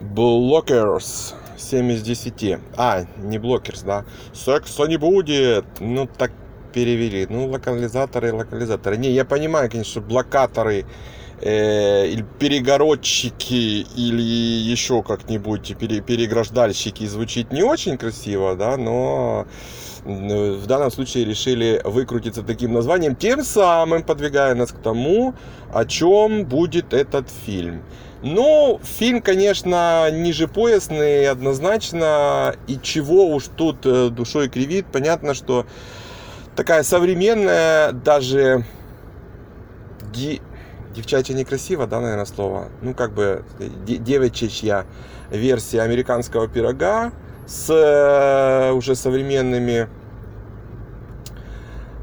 Blockers 7 из 10. А, не Blockers, да. Секса не будет. Ну, так перевели. Ну, локализаторы, локализаторы. Не, я понимаю, конечно, блокаторы э, или перегородчики или еще как-нибудь пере, переграждальщики звучит не очень красиво, да, но в данном случае решили выкрутиться таким названием, тем самым подвигая нас к тому, о чем будет этот фильм. Ну, фильм, конечно, ниже поясный однозначно, и чего уж тут э, душой кривит, понятно, что такая современная, даже ди... девчачья некрасиво, да, наверное, слово, ну, как бы девичья версия американского пирога с э, уже современными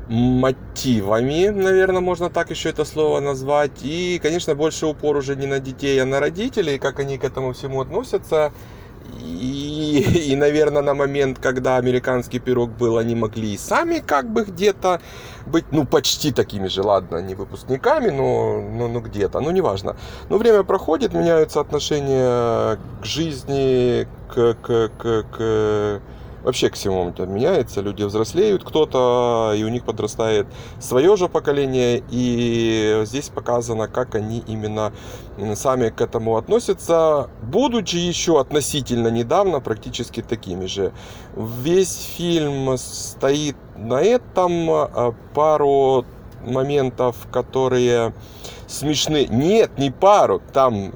мотивами, наверное, можно так еще это слово назвать. И, конечно, больше упор уже не на детей, а на родителей, как они к этому всему относятся. И, и, наверное, на момент, когда американский пирог был, они могли и сами как бы где-то быть, ну, почти такими же, ладно, не выпускниками, но, но, но где-то, ну, неважно. Но время проходит, меняются отношения к жизни, к, к, к, к вообще к всему это меняется, люди взрослеют кто-то, и у них подрастает свое же поколение, и здесь показано, как они именно сами к этому относятся, будучи еще относительно недавно практически такими же. Весь фильм стоит на этом, а, пару моментов, которые смешны. Нет, не пару, там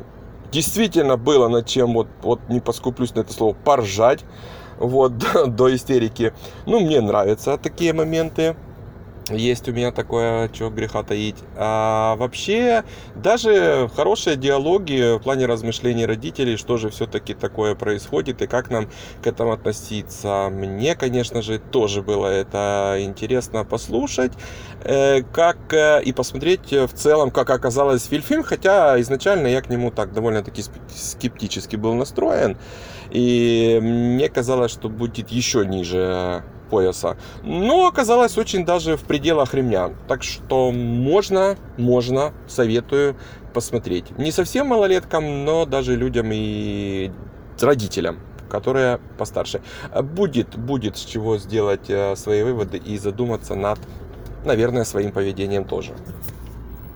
действительно было над чем, вот, вот не поскуплюсь на это слово, поржать вот, до, истерики. Ну, мне нравятся такие моменты. Есть у меня такое, что греха таить. А вообще, даже хорошие диалоги в плане размышлений родителей, что же все-таки такое происходит и как нам к этому относиться. Мне, конечно же, тоже было это интересно послушать, э, как э, и посмотреть в целом, как оказалось фильм, хотя изначально я к нему так довольно-таки скептически был настроен. И мне казалось, что будет еще ниже пояса. Но оказалось очень даже в пределах ремня. Так что можно, можно, советую посмотреть. Не совсем малолеткам, но даже людям и родителям которые постарше. Будет, будет с чего сделать э, свои выводы и задуматься над, наверное, своим поведением тоже.